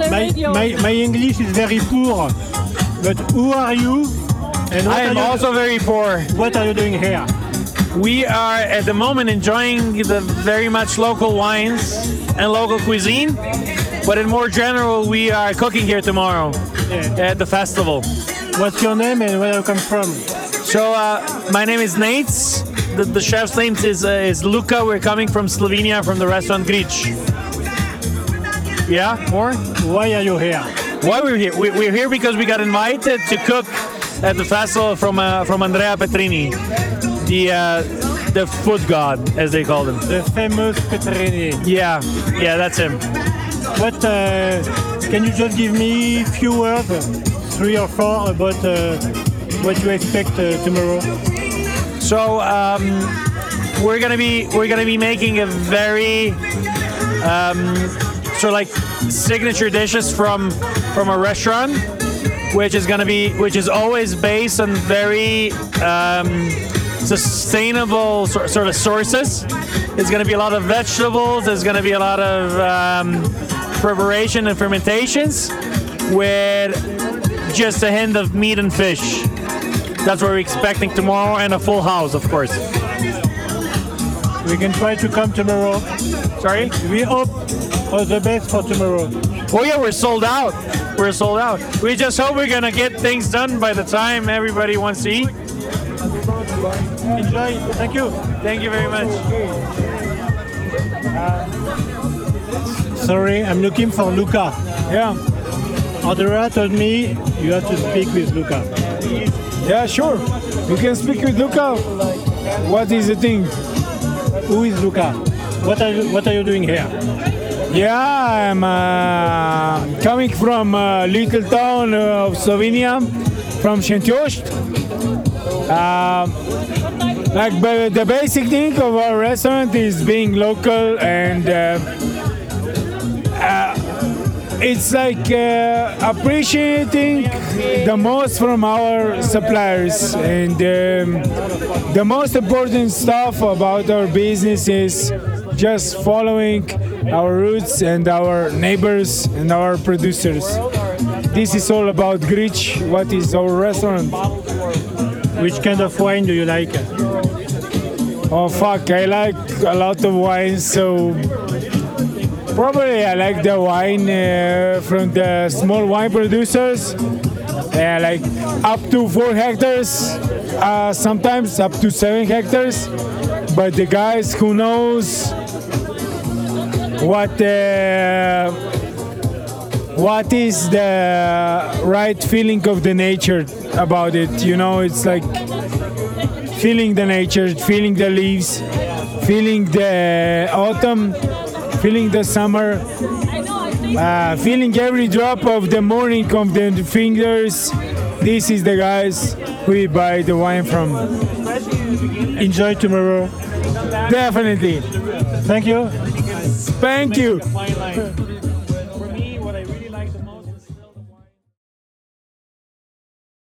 the My, radio. my, my English is very poor, but who are you? And what, I am are, you, also very poor. what are you doing here? We are at the moment enjoying the very much local wines and local cuisine, but in more general, we are cooking here tomorrow Yeah. at the festival. What's your name and where you come from? So uh, my name is Nates. The, the chef's name is uh, is Luca. We're coming from Slovenia from the restaurant Grič. Yeah, more. Why are you here? Why we're here? We, we're here because we got invited to cook at the festival from uh, from Andrea Petrini, the uh, the food god as they call him. The famous Petrini. Yeah, yeah, that's him. What uh, can you just give me a few words, three or four, about uh, what you expect uh, tomorrow? So um, we're gonna be we're gonna be making a very um, of like signature dishes from from a restaurant, which is gonna be which is always based on very um, sustainable sor- sort of sources. It's gonna be a lot of vegetables. There's gonna be a lot of um, preparation and fermentations with just a hint of meat and fish. That's what we're expecting tomorrow, and a full house, of course. We can try to come tomorrow. Sorry? We hope all the best for tomorrow. Oh yeah, we're sold out. We're sold out. We just hope we're gonna get things done by the time everybody wants to eat. Enjoy. Thank you. Thank you very much. Uh, sorry, I'm looking for Luca. Yeah, Andrea told me you have to speak with Luca. yeah, sure. You can speak with Luca. What is the thing? Who is Luca? What are you, what are you doing here? Yeah, I'm uh, coming from a little town of Slovenia, from Šentjošt. Um, like the basic thing of our restaurant is being local and uh, uh, it's like uh, appreciating the most from our suppliers and um, the most important stuff about our business is just following our roots and our neighbors and our producers this is all about Grič, what is our restaurant Which kind of wine do you like? Oh fuck, I like a lot of wines, so probably I like the wine uh, from the small wine producers. Uh, like up to four hectares, uh, sometimes up to seven hectares. But the guys who knows what uh, what is the right feeling of the nature about it, you know, it's like feeling the nature, feeling the leaves, feeling the autumn, feeling the summer, uh, feeling every drop of the morning of the fingers. This is the guys we buy the wine from. Enjoy tomorrow. Definitely. Thank you. Thank you.